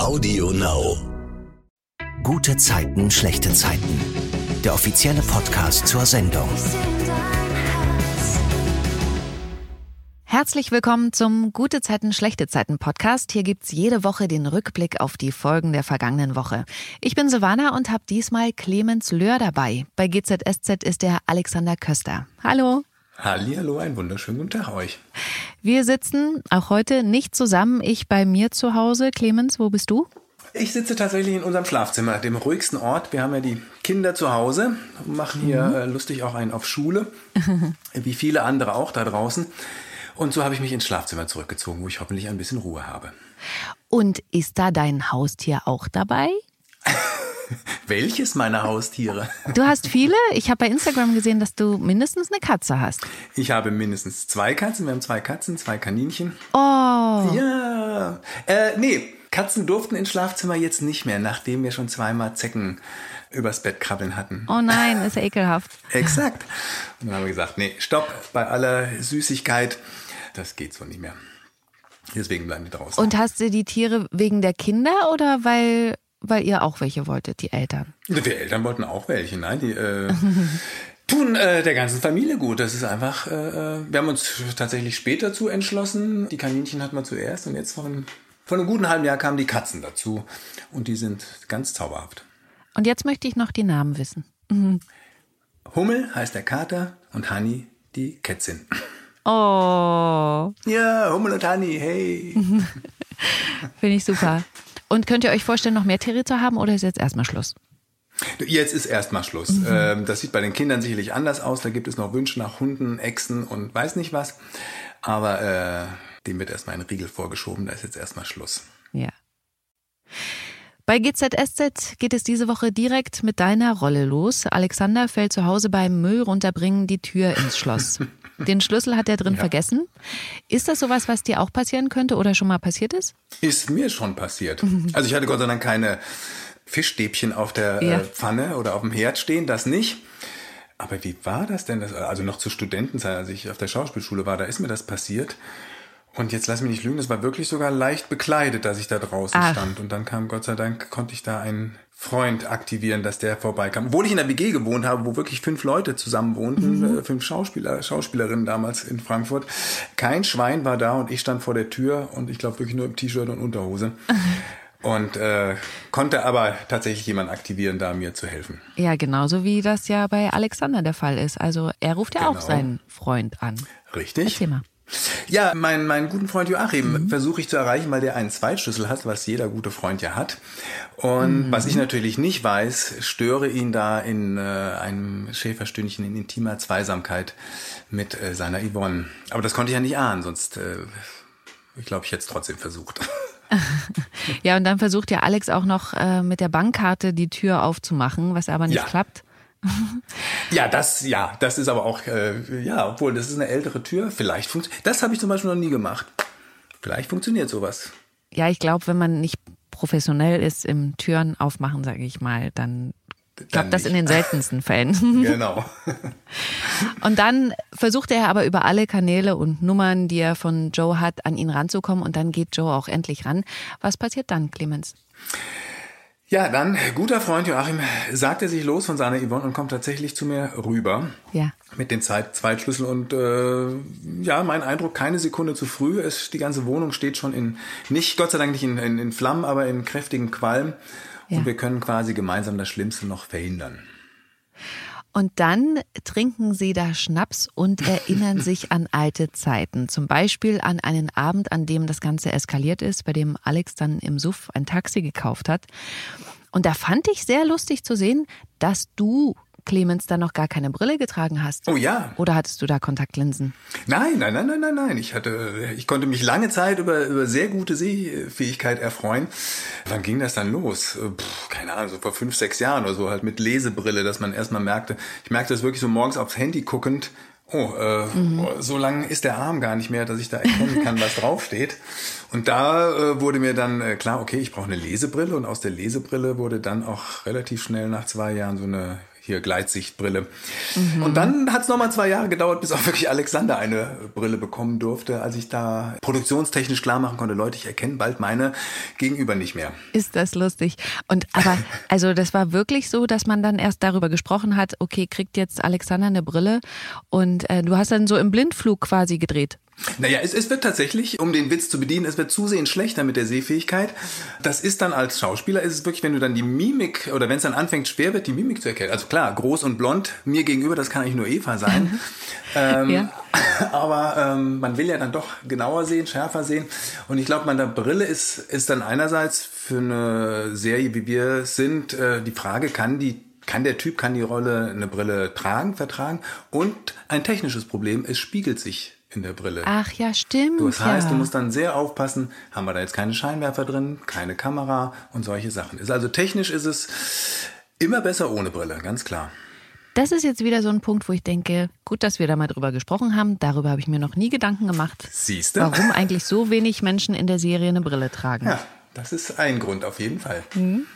Audio Now. Gute Zeiten, schlechte Zeiten. Der offizielle Podcast zur Sendung. Herzlich willkommen zum Gute Zeiten, schlechte Zeiten Podcast. Hier gibt's jede Woche den Rückblick auf die Folgen der vergangenen Woche. Ich bin Silvana und habe diesmal Clemens Löhr dabei. Bei GZSZ ist der Alexander Köster. Hallo. Hallo, einen wunderschönen guten Tag euch. Wir sitzen auch heute nicht zusammen. Ich bei mir zu Hause. Clemens, wo bist du? Ich sitze tatsächlich in unserem Schlafzimmer, dem ruhigsten Ort. Wir haben ja die Kinder zu Hause, machen hier mhm. äh, lustig auch einen auf Schule, wie viele andere auch da draußen. Und so habe ich mich ins Schlafzimmer zurückgezogen, wo ich hoffentlich ein bisschen Ruhe habe. Und ist da dein Haustier auch dabei? Welches meiner Haustiere? Du hast viele. Ich habe bei Instagram gesehen, dass du mindestens eine Katze hast. Ich habe mindestens zwei Katzen. Wir haben zwei Katzen, zwei Kaninchen. Oh. Ja. Äh, nee, Katzen durften ins Schlafzimmer jetzt nicht mehr, nachdem wir schon zweimal Zecken übers Bett krabbeln hatten. Oh nein, ist ja ekelhaft. Exakt. Und dann haben wir gesagt, nee, stopp bei aller Süßigkeit. Das geht so nicht mehr. Deswegen bleiben die draußen. Und hast du die Tiere wegen der Kinder oder weil weil ihr auch welche wolltet, die Eltern. Wir Eltern wollten auch welche, nein, die äh, tun äh, der ganzen Familie gut. Das ist einfach, äh, äh, wir haben uns tatsächlich später zu entschlossen. Die Kaninchen hatten wir zuerst und jetzt von, von einem guten halben Jahr kamen die Katzen dazu und die sind ganz zauberhaft. Und jetzt möchte ich noch die Namen wissen. Mhm. Hummel heißt der Kater und Honey die Kätzin. Oh. Ja, Hummel und Honey, hey. Finde ich super. Und könnt ihr euch vorstellen, noch mehr Tiere zu haben oder ist jetzt erstmal Schluss? Jetzt ist erstmal Schluss. Mhm. Ähm, das sieht bei den Kindern sicherlich anders aus. Da gibt es noch Wünsche nach Hunden, Echsen und weiß nicht was. Aber äh, dem wird erstmal ein Riegel vorgeschoben. Da ist jetzt erstmal Schluss. Ja. Bei GZSZ geht es diese Woche direkt mit deiner Rolle los. Alexander fällt zu Hause beim Müll runterbringen die Tür ins Schloss. Den Schlüssel hat er drin ja. vergessen. Ist das sowas, was dir auch passieren könnte oder schon mal passiert ist? Ist mir schon passiert. Also ich hatte Gott sei Dank keine Fischstäbchen auf der ja. äh, Pfanne oder auf dem Herd stehen, das nicht. Aber wie war das denn? Also noch zu Studentenzeit, als ich auf der Schauspielschule war, da ist mir das passiert. Und jetzt lass mich nicht lügen, es war wirklich sogar leicht bekleidet, dass ich da draußen Ach. stand. Und dann kam Gott sei Dank, konnte ich da einen Freund aktivieren, dass der vorbeikam. Obwohl ich in der WG gewohnt habe, wo wirklich fünf Leute zusammen wohnten, mhm. Äh, fünf Schauspieler, Schauspielerinnen damals in Frankfurt. Kein Schwein war da und ich stand vor der Tür und ich glaube wirklich nur im T-Shirt und Unterhose. und äh, konnte aber tatsächlich jemanden aktivieren, da mir zu helfen. Ja, genauso wie das ja bei Alexander der Fall ist. Also er ruft ja genau. auch seinen Freund an. Richtig. Erzähl mal. Ja, meinen, meinen guten Freund Joachim mhm. versuche ich zu erreichen, weil der einen Zweitschlüssel hat, was jeder gute Freund ja hat. Und mhm. was ich natürlich nicht weiß, störe ihn da in äh, einem Schäferstündchen in intimer Zweisamkeit mit äh, seiner Yvonne. Aber das konnte ich ja nicht ahnen, sonst, äh, ich glaube, ich hätte es trotzdem versucht. ja, und dann versucht ja Alex auch noch äh, mit der Bankkarte die Tür aufzumachen, was aber nicht ja. klappt. ja, das, ja, das ist aber auch, äh, ja, obwohl das ist eine ältere Tür. Vielleicht funktioniert. Das habe ich zum Beispiel noch nie gemacht. Vielleicht funktioniert sowas. Ja, ich glaube, wenn man nicht professionell ist im Türen aufmachen, sage ich mal, dann klappt das in den seltensten Fällen. genau. und dann versucht er aber über alle Kanäle und Nummern, die er von Joe hat, an ihn ranzukommen und dann geht Joe auch endlich ran. Was passiert dann, Clemens? Ja, dann, guter Freund Joachim sagt er sich los von seiner Yvonne und kommt tatsächlich zu mir rüber. Ja. Mit den Zeit Zweitschlüssel und äh, ja, mein Eindruck, keine Sekunde zu früh. Es, die ganze Wohnung steht schon in, nicht, Gott sei Dank nicht in, in, in Flammen, aber in kräftigen Qualm. Ja. Und wir können quasi gemeinsam das Schlimmste noch verhindern. Und dann trinken sie da Schnaps und erinnern sich an alte Zeiten. Zum Beispiel an einen Abend, an dem das Ganze eskaliert ist, bei dem Alex dann im Suff ein Taxi gekauft hat. Und da fand ich sehr lustig zu sehen, dass du Clemens da noch gar keine Brille getragen hast. Oh ja. Oder hattest du da Kontaktlinsen? Nein, nein, nein, nein, nein, nein. Ich hatte, ich konnte mich lange Zeit über, über sehr gute Sehfähigkeit erfreuen. Wann ging das dann los? Puh, keine Ahnung, so vor fünf, sechs Jahren oder so, halt mit Lesebrille, dass man erstmal merkte, ich merkte das wirklich so morgens aufs Handy guckend, oh, äh, mhm. so lang ist der Arm gar nicht mehr, dass ich da erkennen kann, was draufsteht. Und da äh, wurde mir dann äh, klar, okay, ich brauche eine Lesebrille und aus der Lesebrille wurde dann auch relativ schnell nach zwei Jahren so eine hier Gleitsichtbrille. Mhm. Und dann hat es nochmal zwei Jahre gedauert, bis auch wirklich Alexander eine Brille bekommen durfte, als ich da produktionstechnisch klar machen konnte, Leute, ich erkenne bald meine Gegenüber nicht mehr. Ist das lustig. Und aber, also das war wirklich so, dass man dann erst darüber gesprochen hat, okay, kriegt jetzt Alexander eine Brille und äh, du hast dann so im Blindflug quasi gedreht. Naja, es, es wird tatsächlich, um den Witz zu bedienen, es wird zusehends schlechter mit der Sehfähigkeit. Das ist dann als Schauspieler, ist es wirklich, wenn du dann die Mimik oder wenn es dann anfängt, schwer wird, die Mimik zu erkennen. Also klar, groß und blond, mir gegenüber, das kann eigentlich nur Eva sein. ähm, ja. Aber ähm, man will ja dann doch genauer sehen, schärfer sehen. Und ich glaube, meine Brille ist, ist dann einerseits für eine Serie, wie wir sind, äh, die Frage, kann die kann der Typ, kann die Rolle eine Brille tragen, vertragen? Und ein technisches Problem, es spiegelt sich in der Brille. Ach ja, stimmt. Das heißt, ja. du musst dann sehr aufpassen, haben wir da jetzt keine Scheinwerfer drin, keine Kamera und solche Sachen. Ist also technisch ist es immer besser ohne Brille, ganz klar. Das ist jetzt wieder so ein Punkt, wo ich denke, gut, dass wir da mal drüber gesprochen haben. Darüber habe ich mir noch nie Gedanken gemacht. Siehst du? Warum eigentlich so wenig Menschen in der Serie eine Brille tragen. Ja, das ist ein Grund auf jeden Fall. Mhm.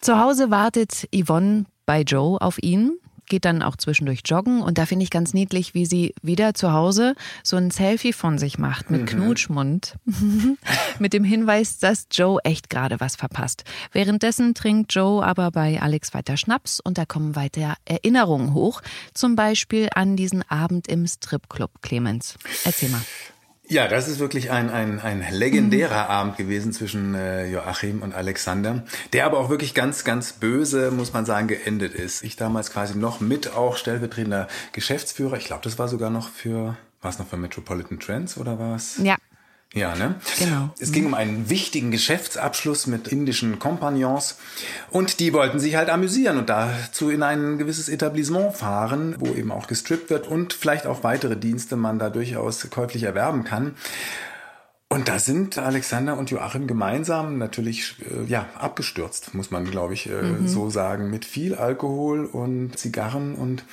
Zu Hause wartet Yvonne bei Joe auf ihn geht dann auch zwischendurch joggen und da finde ich ganz niedlich, wie sie wieder zu Hause so ein Selfie von sich macht mit mhm. Knutschmund. mit dem Hinweis, dass Joe echt gerade was verpasst. Währenddessen trinkt Joe aber bei Alex weiter Schnaps und da kommen weiter Erinnerungen hoch. Zum Beispiel an diesen Abend im Stripclub, Clemens. Erzähl mal. Ja, das ist wirklich ein, ein, ein legendärer mhm. Abend gewesen zwischen äh, Joachim und Alexander, der aber auch wirklich ganz, ganz böse, muss man sagen, geendet ist. Ich damals quasi noch mit auch stellvertretender Geschäftsführer. Ich glaube, das war sogar noch für, war es noch für Metropolitan Trends oder was? Ja, ja, ne? Genau. Es ging um einen wichtigen Geschäftsabschluss mit indischen Kompagnons und die wollten sich halt amüsieren und dazu in ein gewisses Etablissement fahren, wo eben auch gestrippt wird und vielleicht auch weitere Dienste man da durchaus käuflich erwerben kann. Und da sind Alexander und Joachim gemeinsam natürlich äh, ja abgestürzt, muss man glaube ich äh, mhm. so sagen, mit viel Alkohol und Zigarren und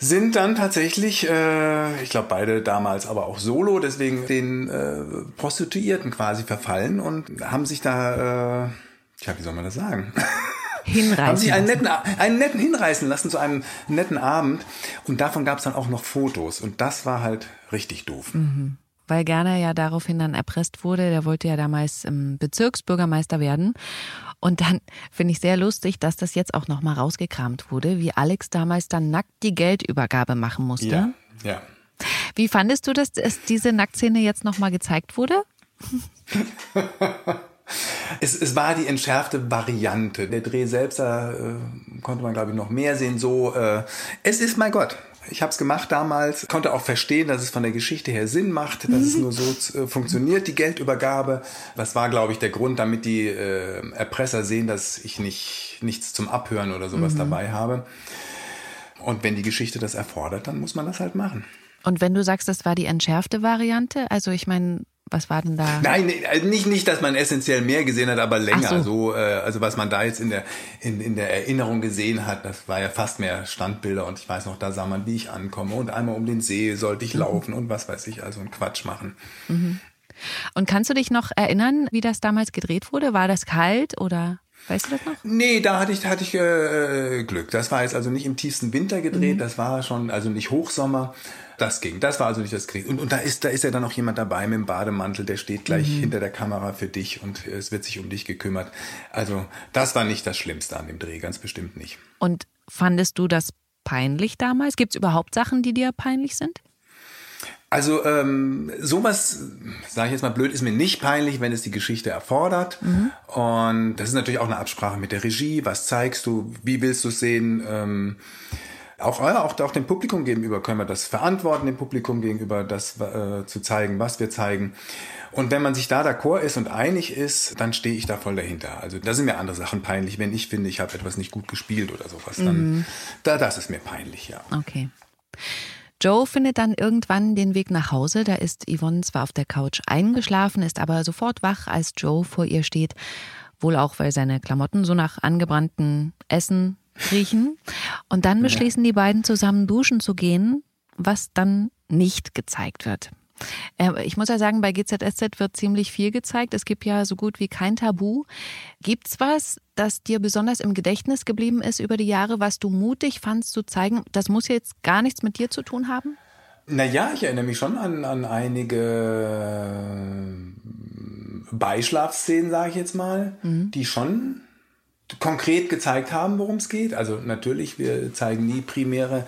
sind dann tatsächlich, äh, ich glaube beide damals aber auch solo, deswegen den äh, Prostituierten quasi verfallen und haben sich da, äh, ja, wie soll man das sagen? Hinreißen haben sich einen netten, einen netten hinreißen lassen zu einem netten Abend. Und davon gab es dann auch noch Fotos. Und das war halt richtig doof. Mhm weil Gerner ja daraufhin dann erpresst wurde. Der wollte ja damals ähm, Bezirksbürgermeister werden. Und dann finde ich sehr lustig, dass das jetzt auch nochmal rausgekramt wurde, wie Alex damals dann nackt die Geldübergabe machen musste. Ja, ja. Wie fandest du, dass diese Nacktszene jetzt nochmal gezeigt wurde? Es, es, war die entschärfte Variante. Der Dreh selbst, da äh, konnte man, glaube ich, noch mehr sehen. So, äh, es ist, mein Gott, ich habe es gemacht damals, konnte auch verstehen, dass es von der Geschichte her Sinn macht, dass es mhm. nur so äh, funktioniert, die Geldübergabe. Das war, glaube ich, der Grund, damit die äh, Erpresser sehen, dass ich nicht nichts zum Abhören oder sowas mhm. dabei habe. Und wenn die Geschichte das erfordert, dann muss man das halt machen. Und wenn du sagst, das war die entschärfte Variante, also ich meine, was war denn da? Nein, also nicht, nicht, dass man essentiell mehr gesehen hat, aber länger. So. so. äh, also was man da jetzt in der, in, in der Erinnerung gesehen hat, das war ja fast mehr Standbilder und ich weiß noch, da sah man, wie ich ankomme und einmal um den See sollte ich mhm. laufen und was weiß ich, also ein Quatsch machen. Mhm. Und kannst du dich noch erinnern, wie das damals gedreht wurde? War das kalt oder? Weißt du das noch? Nee, da hatte ich, hatte ich äh, Glück. Das war jetzt also nicht im tiefsten Winter gedreht, mhm. das war schon, also nicht Hochsommer. Das ging. Das war also nicht das Krieg. Und, und da ist, da ist ja dann noch jemand dabei mit dem Bademantel, der steht gleich mhm. hinter der Kamera für dich und es wird sich um dich gekümmert. Also, das war nicht das Schlimmste an dem Dreh, ganz bestimmt nicht. Und fandest du das peinlich damals? Gibt es überhaupt Sachen, die dir peinlich sind? Also ähm, sowas, sage ich jetzt mal blöd, ist mir nicht peinlich, wenn es die Geschichte erfordert. Mhm. Und das ist natürlich auch eine Absprache mit der Regie. Was zeigst du? Wie willst du es sehen? Ähm, auch, auch, auch dem Publikum gegenüber können wir das verantworten, dem Publikum gegenüber das äh, zu zeigen, was wir zeigen. Und wenn man sich da d'accord ist und einig ist, dann stehe ich da voll dahinter. Also da sind mir andere Sachen peinlich, wenn ich finde, ich habe etwas nicht gut gespielt oder sowas. Dann, mhm. da, das ist mir peinlich, ja. Okay. Joe findet dann irgendwann den Weg nach Hause. Da ist Yvonne zwar auf der Couch eingeschlafen, ist aber sofort wach, als Joe vor ihr steht. Wohl auch, weil seine Klamotten so nach angebrannten Essen riechen. Und dann beschließen die beiden zusammen duschen zu gehen, was dann nicht gezeigt wird. Äh, ich muss ja sagen, bei GZSZ wird ziemlich viel gezeigt. Es gibt ja so gut wie kein Tabu. Gibt's was, das dir besonders im Gedächtnis geblieben ist über die Jahre, was du mutig fandst zu zeigen? Das muss jetzt gar nichts mit dir zu tun haben? Naja, ich erinnere mich schon an, an einige Beischlafszenen, sage ich jetzt mal, mhm. die schon konkret gezeigt haben, worum es geht. Also natürlich, wir zeigen nie primäre,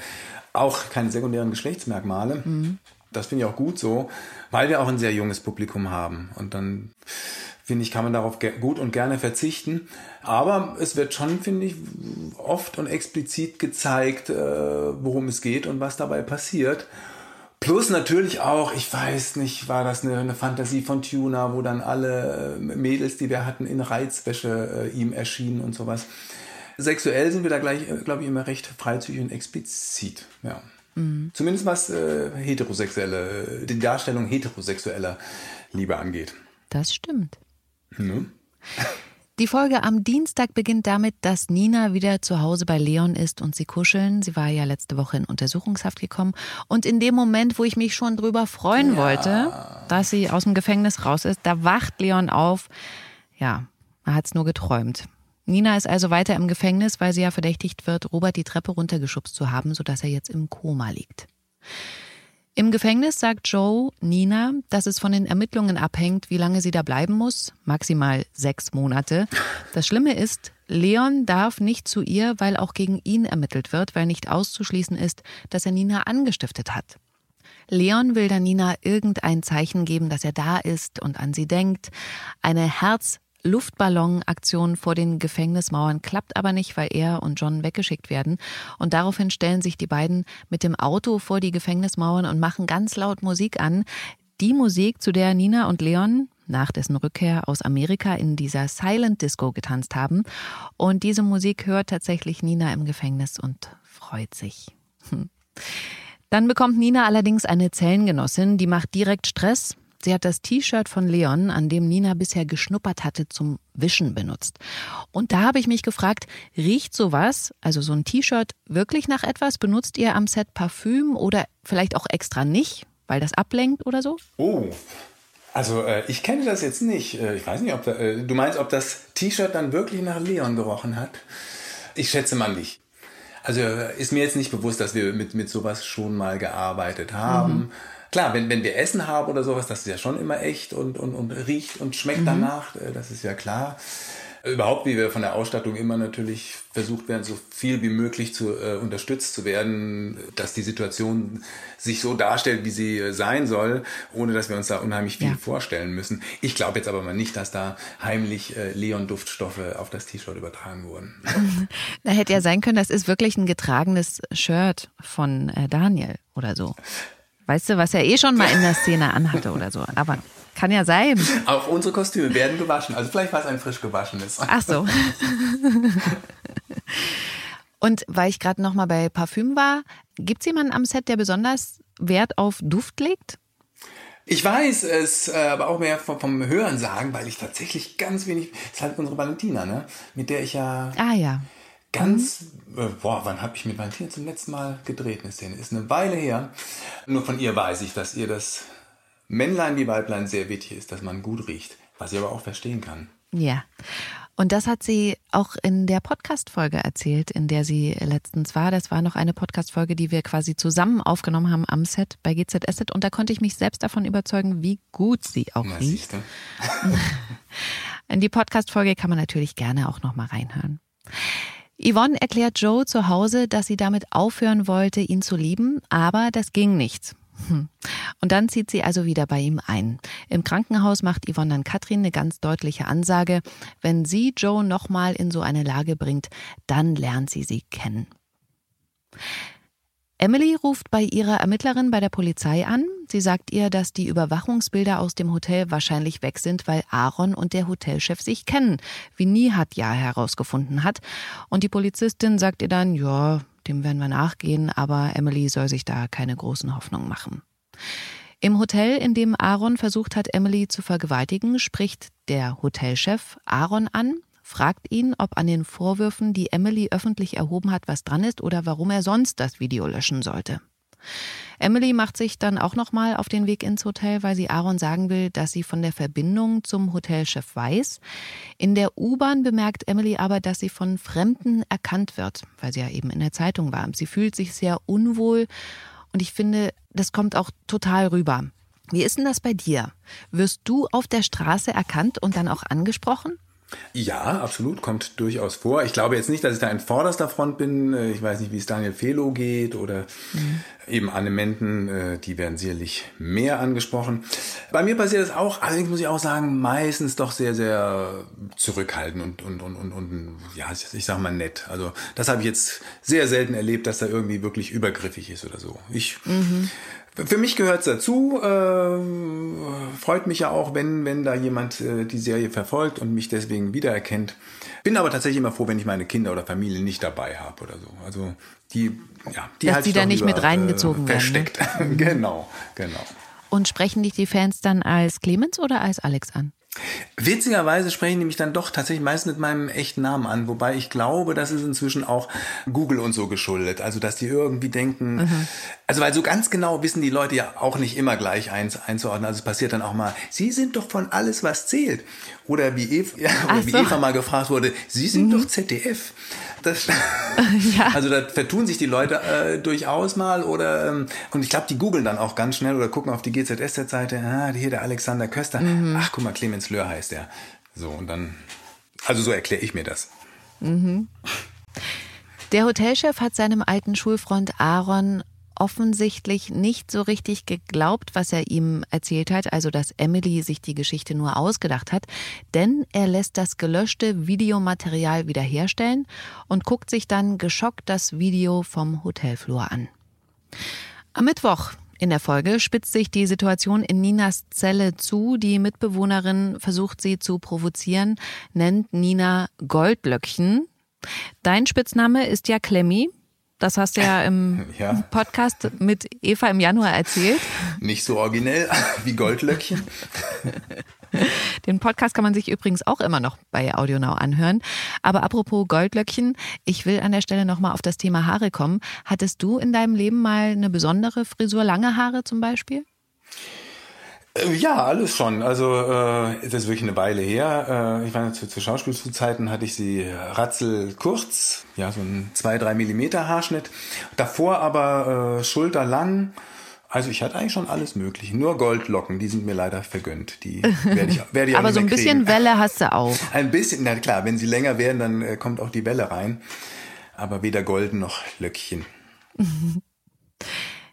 auch keine sekundären Geschlechtsmerkmale. Mhm. Das finde ich auch gut so, weil wir auch ein sehr junges Publikum haben. Und dann finde ich, kann man darauf gut und gerne verzichten. Aber es wird schon, finde ich, oft und explizit gezeigt, äh, worum es geht und was dabei passiert. Plus natürlich auch, ich weiß nicht, war das eine, eine Fantasie von Tuna, wo dann alle äh, Mädels, die wir hatten, in Reizwäsche äh, ihm erschienen und sowas. Sexuell sind wir da gleich, äh, glaube ich, immer recht freizügig und explizit. Ja. Mhm. Zumindest was äh, heterosexuelle, die Darstellung heterosexueller Liebe angeht. Das stimmt. Mhm. Die Folge am Dienstag beginnt damit, dass Nina wieder zu Hause bei Leon ist und sie kuscheln. Sie war ja letzte Woche in Untersuchungshaft gekommen. Und in dem Moment, wo ich mich schon drüber freuen ja. wollte, dass sie aus dem Gefängnis raus ist, da wacht Leon auf. Ja, er hat es nur geträumt. Nina ist also weiter im Gefängnis, weil sie ja verdächtigt wird, Robert die Treppe runtergeschubst zu haben, sodass er jetzt im Koma liegt. Im Gefängnis sagt Joe Nina, dass es von den Ermittlungen abhängt, wie lange sie da bleiben muss, maximal sechs Monate. Das Schlimme ist, Leon darf nicht zu ihr, weil auch gegen ihn ermittelt wird, weil nicht auszuschließen ist, dass er Nina angestiftet hat. Leon will dann Nina irgendein Zeichen geben, dass er da ist und an sie denkt. Eine Herz Luftballonaktion vor den Gefängnismauern klappt aber nicht, weil er und John weggeschickt werden. Und daraufhin stellen sich die beiden mit dem Auto vor die Gefängnismauern und machen ganz laut Musik an. Die Musik, zu der Nina und Leon nach dessen Rückkehr aus Amerika in dieser Silent Disco getanzt haben. Und diese Musik hört tatsächlich Nina im Gefängnis und freut sich. Hm. Dann bekommt Nina allerdings eine Zellengenossin, die macht direkt Stress, Sie hat das T-Shirt von Leon, an dem Nina bisher geschnuppert hatte, zum Wischen benutzt. Und da habe ich mich gefragt, riecht sowas, also so ein T-Shirt, wirklich nach etwas? Benutzt ihr am Set Parfüm oder vielleicht auch extra nicht, weil das ablenkt oder so? Oh. Also äh, ich kenne das jetzt nicht. Äh, ich weiß nicht, ob äh, du meinst, ob das T-Shirt dann wirklich nach Leon gerochen hat. Ich schätze mal nicht. Also äh, ist mir jetzt nicht bewusst, dass wir mit, mit sowas schon mal gearbeitet haben. Mhm. Klar, wenn, wenn wir Essen haben oder sowas, das ist ja schon immer echt und, und, und riecht und schmeckt mhm. danach, äh, das ist ja klar. Überhaupt, wie wir von der Ausstattung immer natürlich versucht werden, so viel wie möglich zu äh, unterstützt zu werden, dass die Situation sich so darstellt, wie sie äh, sein soll, ohne dass wir uns da unheimlich viel ja. vorstellen müssen. Ich glaube jetzt aber mal nicht, dass da heimlich äh, Leon-Duftstoffe auf das T-Shirt übertragen wurden. da hätte ja sein können, das ist wirklich ein getragenes Shirt von äh, Daniel oder so. Weißt du, was er eh schon mal in der Szene anhatte oder so. Aber kann ja sein. Auch unsere Kostüme werden gewaschen. Also vielleicht war es ein frisch gewaschenes. Ach so. Und weil ich gerade noch mal bei Parfüm war, gibt es jemanden am Set, der besonders Wert auf Duft legt? Ich weiß es, äh, aber auch mehr vom, vom Hören sagen, weil ich tatsächlich ganz wenig. Das ist halt unsere Valentina, ne? Mit der ich ja. Ah ja ganz, äh, boah, wann habe ich mit Valentina zum letzten Mal gedreht eine Szene? Ist eine Weile her. Nur von ihr weiß ich, dass ihr das Männlein wie Weiblein sehr wichtig ist, dass man gut riecht, was ich aber auch verstehen kann. Ja. Und das hat sie auch in der Podcast-Folge erzählt, in der sie letztens war. Das war noch eine Podcast-Folge, die wir quasi zusammen aufgenommen haben am Set bei GZS. Und da konnte ich mich selbst davon überzeugen, wie gut sie auch Na, riecht. in die Podcast-Folge kann man natürlich gerne auch noch mal reinhören. Yvonne erklärt Joe zu Hause, dass sie damit aufhören wollte, ihn zu lieben, aber das ging nicht. Hm. Und dann zieht sie also wieder bei ihm ein. Im Krankenhaus macht Yvonne dann Katrin eine ganz deutliche Ansage. Wenn sie Joe nochmal in so eine Lage bringt, dann lernt sie sie kennen. Emily ruft bei ihrer Ermittlerin bei der Polizei an. Sie sagt ihr, dass die Überwachungsbilder aus dem Hotel wahrscheinlich weg sind, weil Aaron und der Hotelchef sich kennen, wie Nihat ja herausgefunden hat. Und die Polizistin sagt ihr dann, ja, dem werden wir nachgehen, aber Emily soll sich da keine großen Hoffnungen machen. Im Hotel, in dem Aaron versucht hat, Emily zu vergewaltigen, spricht der Hotelchef Aaron an fragt ihn, ob an den Vorwürfen, die Emily öffentlich erhoben hat, was dran ist oder warum er sonst das Video löschen sollte. Emily macht sich dann auch nochmal auf den Weg ins Hotel, weil sie Aaron sagen will, dass sie von der Verbindung zum Hotelchef weiß. In der U-Bahn bemerkt Emily aber, dass sie von Fremden erkannt wird, weil sie ja eben in der Zeitung war. Sie fühlt sich sehr unwohl und ich finde, das kommt auch total rüber. Wie ist denn das bei dir? Wirst du auf der Straße erkannt und dann auch angesprochen? Ja, absolut, kommt durchaus vor. Ich glaube jetzt nicht, dass ich da in vorderster Front bin. Äh, ich weiß nicht, wie es Daniel Felo geht oder mhm. eben Anne Menden, äh, die werden sicherlich mehr angesprochen. Bei mir passiert das auch, allerdings muss ich auch sagen, meistens doch sehr, sehr zurückhaltend und, und, und, und, und ja, ich sag mal nett. Also das habe ich jetzt sehr selten erlebt, dass da irgendwie wirklich übergriffig ist oder so. Ich mhm. Für mich gehört es dazu. Äh, freut mich ja auch, wenn, wenn da jemand äh, die Serie verfolgt und mich deswegen wiedererkennt. Bin aber tatsächlich immer froh, wenn ich meine Kinder oder Familie nicht dabei habe oder so. Also die, ja, die Dass die da nicht mit reingezogen äh, versteckt. werden. Ne? genau, genau. Und sprechen dich die Fans dann als Clemens oder als Alex an? Witzigerweise sprechen die mich dann doch tatsächlich meist mit meinem echten Namen an, wobei ich glaube, das ist inzwischen auch Google und so geschuldet. Also, dass die irgendwie denken, mhm. also weil so ganz genau wissen die Leute ja auch nicht immer gleich eins, einzuordnen. Also es passiert dann auch mal, sie sind doch von alles, was zählt. Oder wie Eva, ja, oder wie so. Eva mal gefragt wurde, sie sind mhm. doch ZDF. Das, ja. Also da vertun sich die Leute äh, durchaus mal oder ähm, und ich glaube, die googeln dann auch ganz schnell oder gucken auf die GZSZ-Seite, ah, hier der Alexander Köster, mhm. ach guck mal, Clemens Löhr heißt der. So und dann, also so erkläre ich mir das. Mhm. Der Hotelchef hat seinem alten Schulfreund Aaron offensichtlich nicht so richtig geglaubt, was er ihm erzählt hat, also dass Emily sich die Geschichte nur ausgedacht hat, denn er lässt das gelöschte Videomaterial wiederherstellen und guckt sich dann geschockt das Video vom Hotelflur an. Am Mittwoch in der Folge spitzt sich die Situation in Ninas Zelle zu. Die Mitbewohnerin versucht sie zu provozieren, nennt Nina Goldlöckchen. Dein Spitzname ist ja Klemmi. Das hast du ja im ja. Podcast mit Eva im Januar erzählt. Nicht so originell wie Goldlöckchen. Den Podcast kann man sich übrigens auch immer noch bei AudioNow anhören. Aber apropos Goldlöckchen, ich will an der Stelle nochmal auf das Thema Haare kommen. Hattest du in deinem Leben mal eine besondere Frisur, lange Haare zum Beispiel? Äh, ja, alles schon. Also äh, das ist wirklich eine Weile her. Äh, ich war zu, zu Schauspielzeiten hatte ich sie ratzel kurz, ja so ein zwei drei Millimeter Haarschnitt. Davor aber äh, schulterlang. Also ich hatte eigentlich schon alles Mögliche. Nur Goldlocken, die sind mir leider vergönnt. Die werde ich, werde ich Aber so ein bisschen Welle hast du auch. Ein bisschen, na klar, wenn sie länger werden, dann äh, kommt auch die Welle rein. Aber weder Golden noch Löckchen.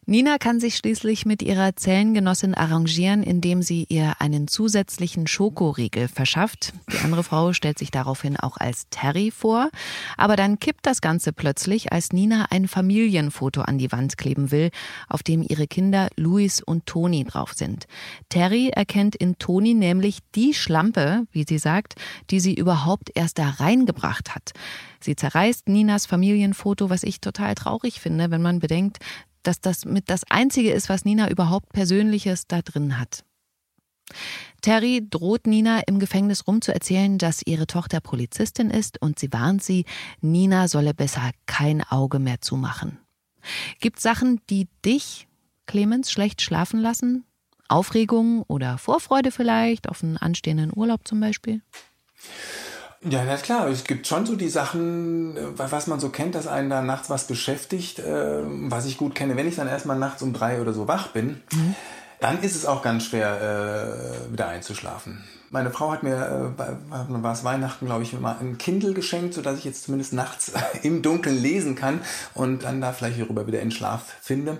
Nina kann sich schließlich mit ihrer Zellengenossin arrangieren, indem sie ihr einen zusätzlichen Schokoriegel verschafft. Die andere Frau stellt sich daraufhin auch als Terry vor. Aber dann kippt das Ganze plötzlich, als Nina ein Familienfoto an die Wand kleben will, auf dem ihre Kinder Luis und Toni drauf sind. Terry erkennt in Toni nämlich die Schlampe, wie sie sagt, die sie überhaupt erst da reingebracht hat. Sie zerreißt Ninas Familienfoto, was ich total traurig finde, wenn man bedenkt, dass das mit das Einzige ist, was Nina überhaupt Persönliches da drin hat. Terry droht Nina im Gefängnis rum zu erzählen, dass ihre Tochter Polizistin ist und sie warnt sie, Nina solle besser kein Auge mehr zumachen. Gibt Sachen, die dich, Clemens, schlecht schlafen lassen? Aufregung oder Vorfreude vielleicht auf einen anstehenden Urlaub zum Beispiel? Ja, na klar. Es gibt schon so die Sachen, äh, was man so kennt, dass einen da nachts was beschäftigt, äh, was ich gut kenne. Wenn ich dann erstmal nachts um drei oder so wach bin, mhm. dann ist es auch ganz schwer, äh, wieder einzuschlafen. Meine Frau hat mir, äh, war es Weihnachten, glaube ich, mal ein Kindle geschenkt, sodass ich jetzt zumindest nachts im Dunkeln lesen kann und dann da vielleicht hierüber wieder in Schlaf finde.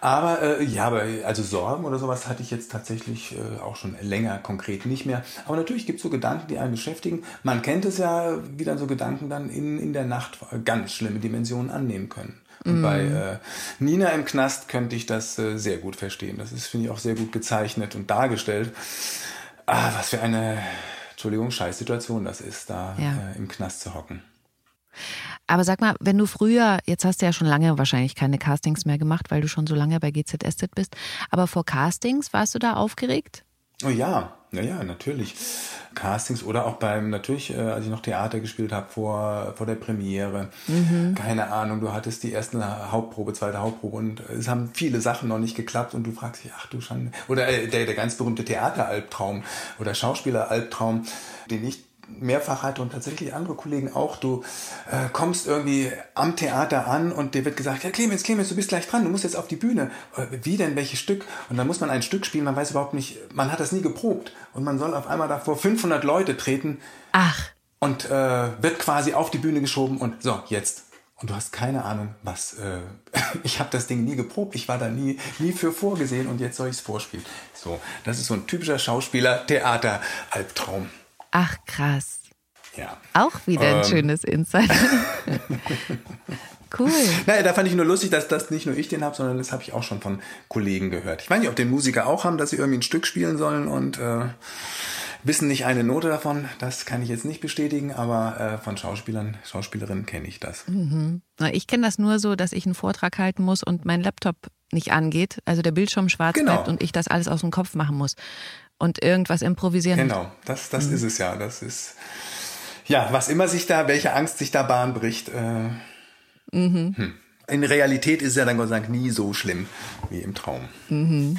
Aber äh, ja, aber also Sorgen oder sowas hatte ich jetzt tatsächlich äh, auch schon länger konkret nicht mehr. Aber natürlich gibt es so Gedanken, die einen beschäftigen. Man kennt es ja, wie dann so Gedanken dann in, in der Nacht ganz schlimme Dimensionen annehmen können. Und mm. bei äh, Nina im Knast könnte ich das äh, sehr gut verstehen. Das ist, finde ich, auch sehr gut gezeichnet und dargestellt. Ah, was für eine, Entschuldigung, Scheißsituation das ist, da ja. äh, im Knast zu hocken. Aber sag mal, wenn du früher, jetzt hast du ja schon lange wahrscheinlich keine Castings mehr gemacht, weil du schon so lange bei GZSZ bist, aber vor Castings warst du da aufgeregt? Oh ja, ja, ja, natürlich. Castings oder auch beim, natürlich, äh, als ich noch Theater gespielt habe vor, vor der Premiere. Mhm. Keine Ahnung, du hattest die erste Hauptprobe, zweite Hauptprobe und es haben viele Sachen noch nicht geklappt und du fragst dich, ach du Schande. Oder äh, der, der ganz berühmte Theateralbtraum oder Schauspieleralbtraum, den ich mehrfach hatte und tatsächlich andere Kollegen auch, du äh, kommst irgendwie am Theater an und dir wird gesagt, ja Clemens, Clemens, du bist gleich dran, du musst jetzt auf die Bühne. Äh, wie denn, welches Stück? Und dann muss man ein Stück spielen, man weiß überhaupt nicht, man hat das nie geprobt und man soll auf einmal da vor 500 Leute treten. Ach. Und äh, wird quasi auf die Bühne geschoben und so, jetzt. Und du hast keine Ahnung, was. Äh, ich habe das Ding nie geprobt, ich war da nie, nie für vorgesehen und jetzt soll ich es vorspielen. So, das ist so ein typischer Schauspieler-Theater-Albtraum. Ach, krass. Ja. Auch wieder ein ähm. schönes Insight. cool. Naja, da fand ich nur lustig, dass das nicht nur ich den habe, sondern das habe ich auch schon von Kollegen gehört. Ich weiß nicht, ob den Musiker auch haben, dass sie irgendwie ein Stück spielen sollen und äh, wissen nicht eine Note davon. Das kann ich jetzt nicht bestätigen, aber äh, von Schauspielern, Schauspielerinnen kenne ich das. Mhm. Ich kenne das nur so, dass ich einen Vortrag halten muss und mein Laptop nicht angeht, also der Bildschirm schwarz genau. bleibt und ich das alles aus dem Kopf machen muss und irgendwas improvisieren. Genau, das, das mhm. ist es ja. Das ist, ja, was immer sich da, welche Angst sich da Bahn bricht. Äh, mhm. hm. In Realität ist es ja dann Gott sei Dank nie so schlimm wie im Traum. Mhm.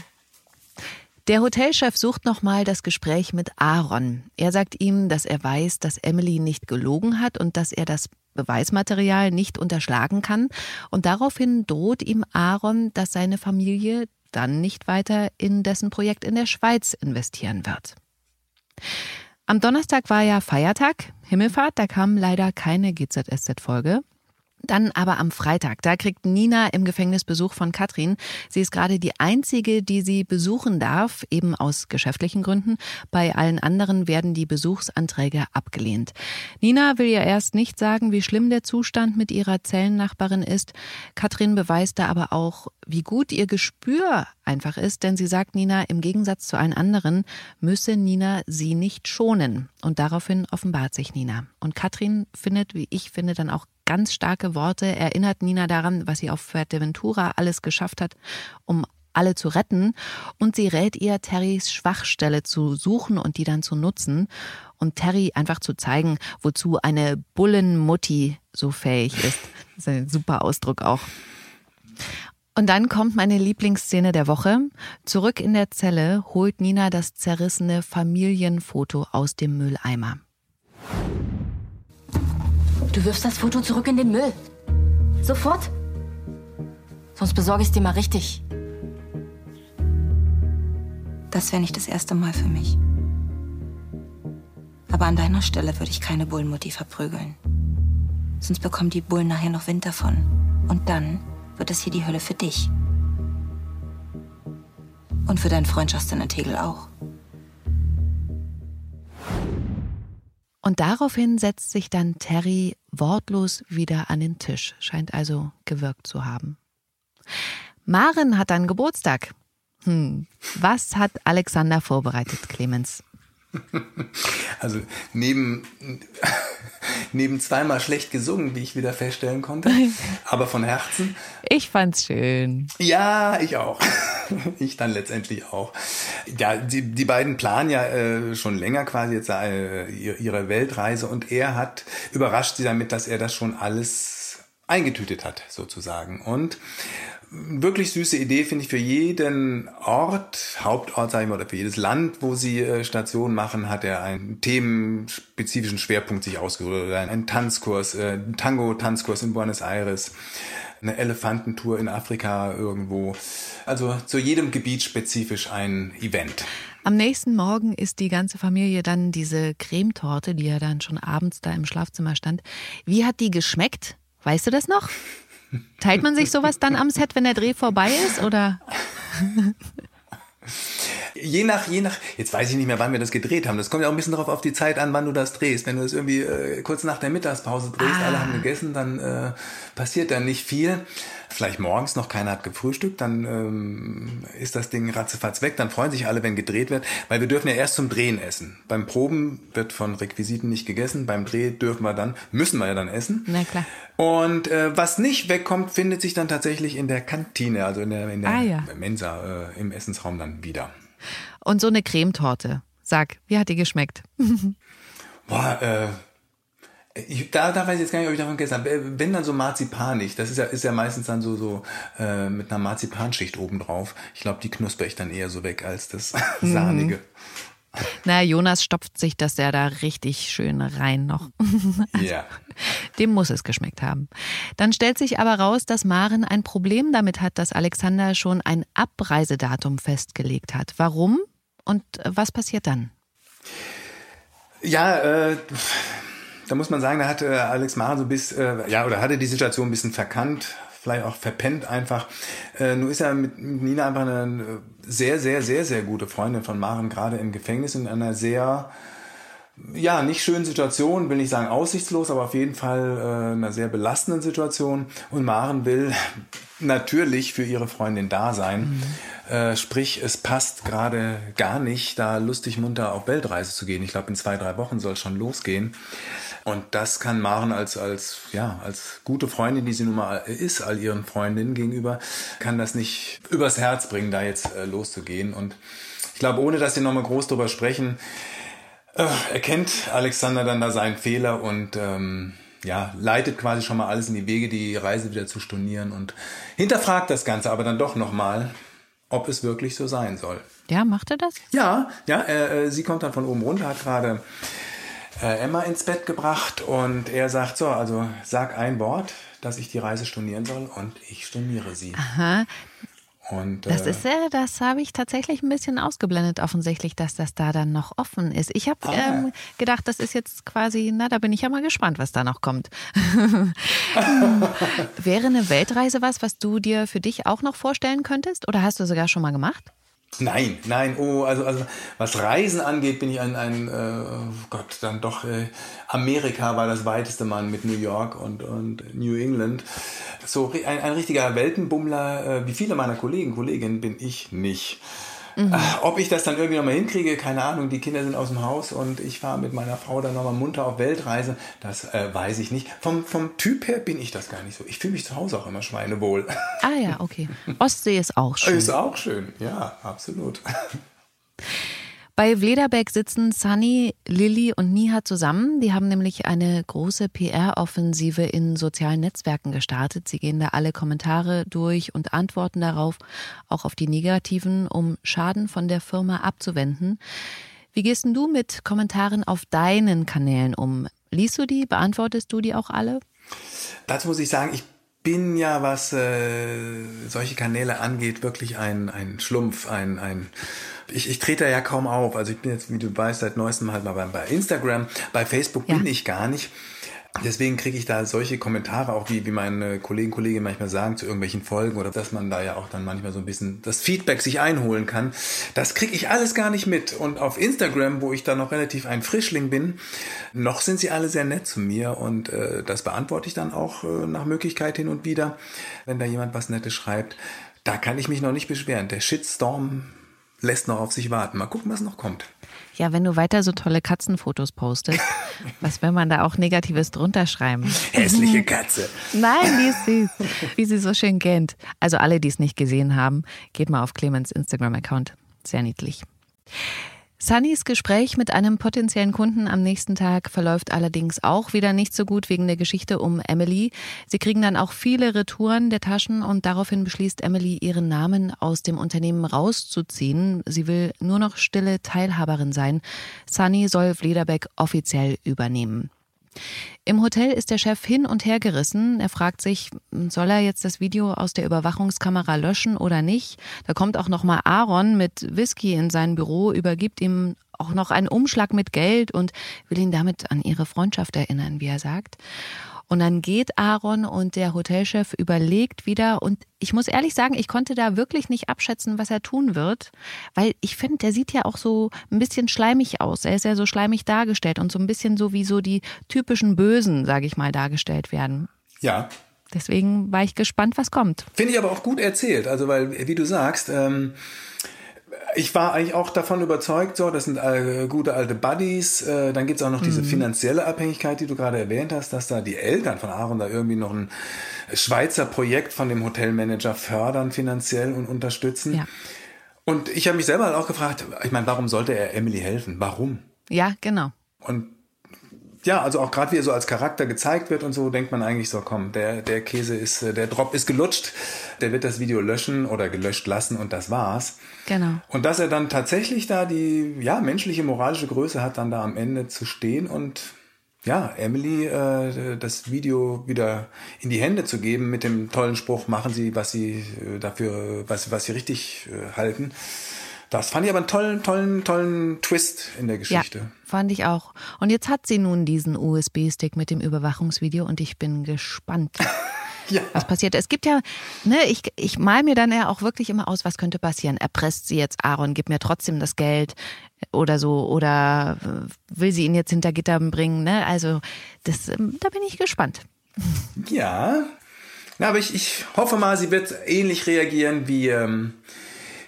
Der Hotelchef sucht nochmal das Gespräch mit Aaron. Er sagt ihm, dass er weiß, dass Emily nicht gelogen hat und dass er das Beweismaterial nicht unterschlagen kann. Und daraufhin droht ihm Aaron, dass seine Familie dann nicht weiter in dessen Projekt in der Schweiz investieren wird. Am Donnerstag war ja Feiertag, Himmelfahrt, da kam leider keine GZSZ-Folge. Dann aber am Freitag, da kriegt Nina im Gefängnis Besuch von Katrin. Sie ist gerade die einzige, die sie besuchen darf, eben aus geschäftlichen Gründen. Bei allen anderen werden die Besuchsanträge abgelehnt. Nina will ja erst nicht sagen, wie schlimm der Zustand mit ihrer Zellennachbarin ist. Katrin beweist da aber auch, wie gut ihr Gespür einfach ist, denn sie sagt Nina, im Gegensatz zu allen anderen müsse Nina sie nicht schonen. Und daraufhin offenbart sich Nina. Und Katrin findet, wie ich finde, dann auch ganz starke Worte, erinnert Nina daran, was sie auf Fuerteventura alles geschafft hat, um alle zu retten. Und sie rät ihr, Terrys Schwachstelle zu suchen und die dann zu nutzen. Und Terry einfach zu zeigen, wozu eine Bullenmutti so fähig ist. Das ist ein super Ausdruck auch. Und dann kommt meine Lieblingsszene der Woche. Zurück in der Zelle holt Nina das zerrissene Familienfoto aus dem Mülleimer. Du wirfst das Foto zurück in den Müll. Sofort. Sonst besorge ich es dir mal richtig. Das wäre nicht das erste Mal für mich. Aber an deiner Stelle würde ich keine Bullenmutti verprügeln. Sonst bekommen die Bullen nachher noch Wind davon. Und dann wird es hier die Hölle für dich. Und für deinen Freund Justin Tegel auch. Und daraufhin setzt sich dann Terry wortlos wieder an den Tisch, scheint also gewirkt zu haben. Maren hat dann Geburtstag. Hm. Was hat Alexander vorbereitet, Clemens? Also neben, neben zweimal schlecht gesungen, wie ich wieder feststellen konnte, aber von Herzen. Ich fand's schön. Ja, ich auch. Ich dann letztendlich auch. Ja, die, die beiden planen ja äh, schon länger quasi jetzt äh, ihre Weltreise und er hat überrascht sie damit, dass er das schon alles eingetütet hat, sozusagen. Und wirklich süße Idee, finde ich, für jeden Ort, Hauptort, sage ich mal, oder für jedes Land, wo sie äh, Station machen, hat er einen themenspezifischen Schwerpunkt sich ausgesucht. Einen Tanzkurs, äh, Tango-Tanzkurs in Buenos Aires, eine Elefantentour in Afrika irgendwo. Also zu jedem Gebiet spezifisch ein Event. Am nächsten Morgen ist die ganze Familie dann diese Cremetorte, die ja dann schon abends da im Schlafzimmer stand. Wie hat die geschmeckt? Weißt du das noch? Teilt man sich sowas dann am Set, wenn der Dreh vorbei ist, oder? Je nach, je nach, jetzt weiß ich nicht mehr, wann wir das gedreht haben. Das kommt ja auch ein bisschen darauf auf die Zeit an, wann du das drehst. Wenn du das irgendwie äh, kurz nach der Mittagspause drehst, ah. alle haben gegessen, dann äh, passiert dann nicht viel. Vielleicht morgens noch keiner hat gefrühstückt, dann ähm, ist das Ding ratzefatz weg. Dann freuen sich alle, wenn gedreht wird, weil wir dürfen ja erst zum Drehen essen. Beim Proben wird von Requisiten nicht gegessen. Beim Dreh dürfen wir dann, müssen wir ja dann essen. Na klar. Und äh, was nicht wegkommt, findet sich dann tatsächlich in der Kantine, also in der, in der ah, ja. Mensa äh, im Essensraum dann wieder. Und so eine Cremetorte. Sag, wie hat die geschmeckt? Boah, äh, ich, da, da weiß ich jetzt gar nicht, ob ich davon gegessen habe. Wenn dann so Marzipanig, das ist ja, ist ja meistens dann so, so äh, mit einer Marzipanschicht obendrauf. Ich glaube, die knusper ich dann eher so weg als das mhm. Sahnige. Na, Jonas stopft sich das ja da richtig schön rein noch. also, ja. Dem muss es geschmeckt haben. Dann stellt sich aber raus, dass Maren ein Problem damit hat, dass Alexander schon ein Abreisedatum festgelegt hat. Warum und was passiert dann? Ja, äh, da muss man sagen, da hatte Alex Maren so bis, äh, ja, oder hatte die Situation ein bisschen verkannt, vielleicht auch verpennt einfach. Äh, nun ist er mit Nina einfach eine sehr, sehr, sehr, sehr gute Freundin von Maren, gerade im Gefängnis in einer sehr, ja, nicht schönen Situation, will nicht sagen aussichtslos, aber auf jeden Fall äh, einer sehr belastenden Situation. Und Maren will natürlich für ihre Freundin da sein. Mhm. Äh, sprich, es passt gerade gar nicht, da lustig munter auf Weltreise zu gehen. Ich glaube, in zwei, drei Wochen soll es schon losgehen. Und das kann Maren als, als, ja, als gute Freundin, die sie nun mal ist, all ihren Freundinnen gegenüber, kann das nicht übers Herz bringen, da jetzt äh, loszugehen. Und ich glaube, ohne dass sie nochmal groß drüber sprechen, erkennt Alexander dann da seinen Fehler und ähm, ja, leitet quasi schon mal alles in die Wege, die Reise wieder zu stornieren und hinterfragt das Ganze aber dann doch nochmal, ob es wirklich so sein soll. Ja, macht er das? Ja, ja, äh, sie kommt dann von oben runter, hat gerade äh, Emma ins Bett gebracht und er sagt so, also sag ein Wort, dass ich die Reise stornieren soll und ich storniere sie. Aha. Und, das äh, ist ja, das habe ich tatsächlich ein bisschen ausgeblendet, offensichtlich, dass das da dann noch offen ist. Ich habe ah. ähm, gedacht, das ist jetzt quasi, na, da bin ich ja mal gespannt, was da noch kommt. Wäre eine Weltreise was, was du dir für dich auch noch vorstellen könntest? Oder hast du sogar schon mal gemacht? Nein, nein, oh, also, also was Reisen angeht, bin ich ein, ein äh, Gott, dann doch äh, Amerika war das weiteste Mann mit New York und, und New England. So ein, ein richtiger Weltenbummler, äh, wie viele meiner Kollegen, Kolleginnen bin ich nicht. Mhm. Ob ich das dann irgendwie nochmal hinkriege, keine Ahnung. Die Kinder sind aus dem Haus und ich fahre mit meiner Frau dann nochmal munter auf Weltreise. Das äh, weiß ich nicht. Vom, vom Typ her bin ich das gar nicht so. Ich fühle mich zu Hause auch immer schweinewohl. Ah ja, okay. Ostsee ist auch schön. Ist auch schön, ja, absolut. Bei Vlederbeck sitzen Sunny, Lilly und Niha zusammen. Die haben nämlich eine große PR-Offensive in sozialen Netzwerken gestartet. Sie gehen da alle Kommentare durch und antworten darauf, auch auf die negativen, um Schaden von der Firma abzuwenden. Wie gehst denn du mit Kommentaren auf deinen Kanälen um? Liest du die? Beantwortest du die auch alle? Dazu muss ich sagen, ich bin ja, was äh, solche Kanäle angeht, wirklich ein, ein Schlumpf, ein, ein ich, ich trete ja kaum auf. Also ich bin jetzt, wie du weißt, seit neuestem halt mal bei, bei Instagram. Bei Facebook ja. bin ich gar nicht. Deswegen kriege ich da solche Kommentare auch, wie, wie meine Kollegen, Kolleginnen manchmal sagen, zu irgendwelchen Folgen oder dass man da ja auch dann manchmal so ein bisschen das Feedback sich einholen kann. Das kriege ich alles gar nicht mit. Und auf Instagram, wo ich da noch relativ ein Frischling bin, noch sind sie alle sehr nett zu mir und äh, das beantworte ich dann auch äh, nach Möglichkeit hin und wieder, wenn da jemand was Nettes schreibt. Da kann ich mich noch nicht beschweren. Der Shitstorm lässt noch auf sich warten. Mal gucken, was noch kommt. Ja, wenn du weiter so tolle Katzenfotos postest, was will man da auch Negatives drunter schreiben? Hässliche Katze. Nein, die ist süß. Wie sie so schön kennt. Also alle, die es nicht gesehen haben, geht mal auf Clemens Instagram-Account. Sehr niedlich. Sunnys Gespräch mit einem potenziellen Kunden am nächsten Tag verläuft allerdings auch wieder nicht so gut wegen der Geschichte um Emily. Sie kriegen dann auch viele Retouren der Taschen und daraufhin beschließt Emily, ihren Namen aus dem Unternehmen rauszuziehen. Sie will nur noch stille Teilhaberin sein. Sunny soll Vlederbeck offiziell übernehmen. Im Hotel ist der Chef hin und her gerissen. Er fragt sich, soll er jetzt das Video aus der Überwachungskamera löschen oder nicht? Da kommt auch noch mal Aaron mit Whisky in sein Büro, übergibt ihm auch noch einen Umschlag mit Geld und will ihn damit an ihre Freundschaft erinnern, wie er sagt. Und dann geht Aaron und der Hotelchef überlegt wieder. Und ich muss ehrlich sagen, ich konnte da wirklich nicht abschätzen, was er tun wird. Weil ich finde, der sieht ja auch so ein bisschen schleimig aus. Er ist ja so schleimig dargestellt und so ein bisschen so wie so die typischen Bösen, sage ich mal, dargestellt werden. Ja. Deswegen war ich gespannt, was kommt. Finde ich aber auch gut erzählt. Also, weil, wie du sagst, ähm ich war eigentlich auch davon überzeugt, so, das sind äh, gute alte Buddies. Äh, dann gibt's auch noch diese mhm. finanzielle Abhängigkeit, die du gerade erwähnt hast, dass da die Eltern von Aaron da irgendwie noch ein Schweizer Projekt von dem Hotelmanager fördern finanziell und unterstützen. Ja. Und ich habe mich selber halt auch gefragt, ich meine, warum sollte er Emily helfen? Warum? Ja, genau. Und ja, also auch gerade wie er so als Charakter gezeigt wird und so, denkt man eigentlich so, komm, der, der Käse ist, äh, der Drop ist gelutscht, der wird das Video löschen oder gelöscht lassen und das war's. Genau. Und dass er dann tatsächlich da die, ja, menschliche, moralische Größe hat, dann da am Ende zu stehen und ja, Emily äh, das Video wieder in die Hände zu geben mit dem tollen Spruch, machen Sie, was Sie äh, dafür, was, was Sie richtig äh, halten. Das fand ich aber einen tollen, tollen, tollen Twist in der Geschichte. Ja, fand ich auch. Und jetzt hat sie nun diesen USB-Stick mit dem Überwachungsvideo und ich bin gespannt. ja. Was passiert? Es gibt ja, ne, ich, ich mal mir dann ja auch wirklich immer aus, was könnte passieren. Erpresst sie jetzt Aaron, gib mir trotzdem das Geld oder so, oder will sie ihn jetzt hinter Gittern bringen, ne? Also, das, ähm, da bin ich gespannt. Ja. Na, aber ich, ich hoffe mal, sie wird ähnlich reagieren wie, ähm,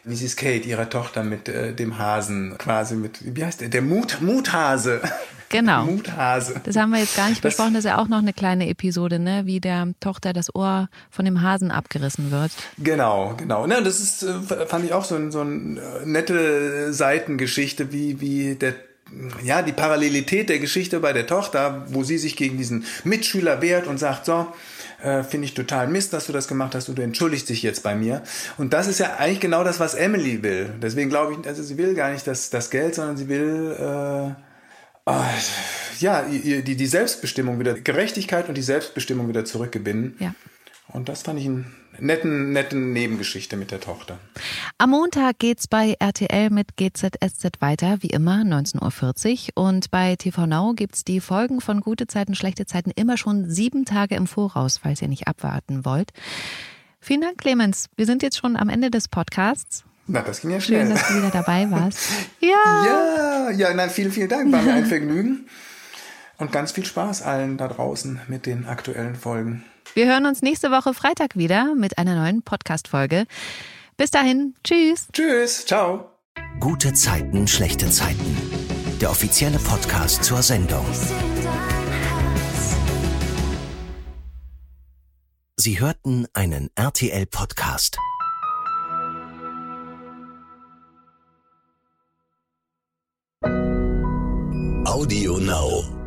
wie sie es Kate, ihrer Tochter, mit äh, dem Hasen, quasi mit, wie heißt der? Der Mut, Muthase. Genau. Muthase. Das haben wir jetzt gar nicht das, besprochen. Das ist ja auch noch eine kleine Episode, ne? wie der Tochter das Ohr von dem Hasen abgerissen wird. Genau, genau. Ne, das ist, äh, fand ich auch so, ein, so eine äh, nette Seitengeschichte, wie, wie der ja, die Parallelität der Geschichte bei der Tochter, wo sie sich gegen diesen Mitschüler wehrt und sagt, so, äh, finde ich total Mist, dass du das gemacht hast und du entschuldigst dich jetzt bei mir. Und das ist ja eigentlich genau das, was Emily will. Deswegen glaube ich, also sie will gar nicht das, das Geld, sondern sie will äh, oh, ja die, die Selbstbestimmung wieder, Gerechtigkeit und die Selbstbestimmung wieder zurückgewinnen. Ja. Und das fand ich einen netten, netten Nebengeschichte mit der Tochter. Am Montag geht's bei RTL mit GZSZ weiter, wie immer, 19.40 Uhr. Und bei TV Now gibt's die Folgen von Gute Zeiten, Schlechte Zeiten immer schon sieben Tage im Voraus, falls ihr nicht abwarten wollt. Vielen Dank, Clemens. Wir sind jetzt schon am Ende des Podcasts. Na, das ging ja schnell. Schön, dass du wieder dabei warst. Ja. Ja, ja, nein, vielen, vielen Dank. War mir ein Vergnügen. Und ganz viel Spaß allen da draußen mit den aktuellen Folgen. Wir hören uns nächste Woche Freitag wieder mit einer neuen Podcast-Folge. Bis dahin, tschüss. Tschüss, ciao. Gute Zeiten, schlechte Zeiten. Der offizielle Podcast zur Sendung. Sie hörten einen RTL-Podcast. Audio Now.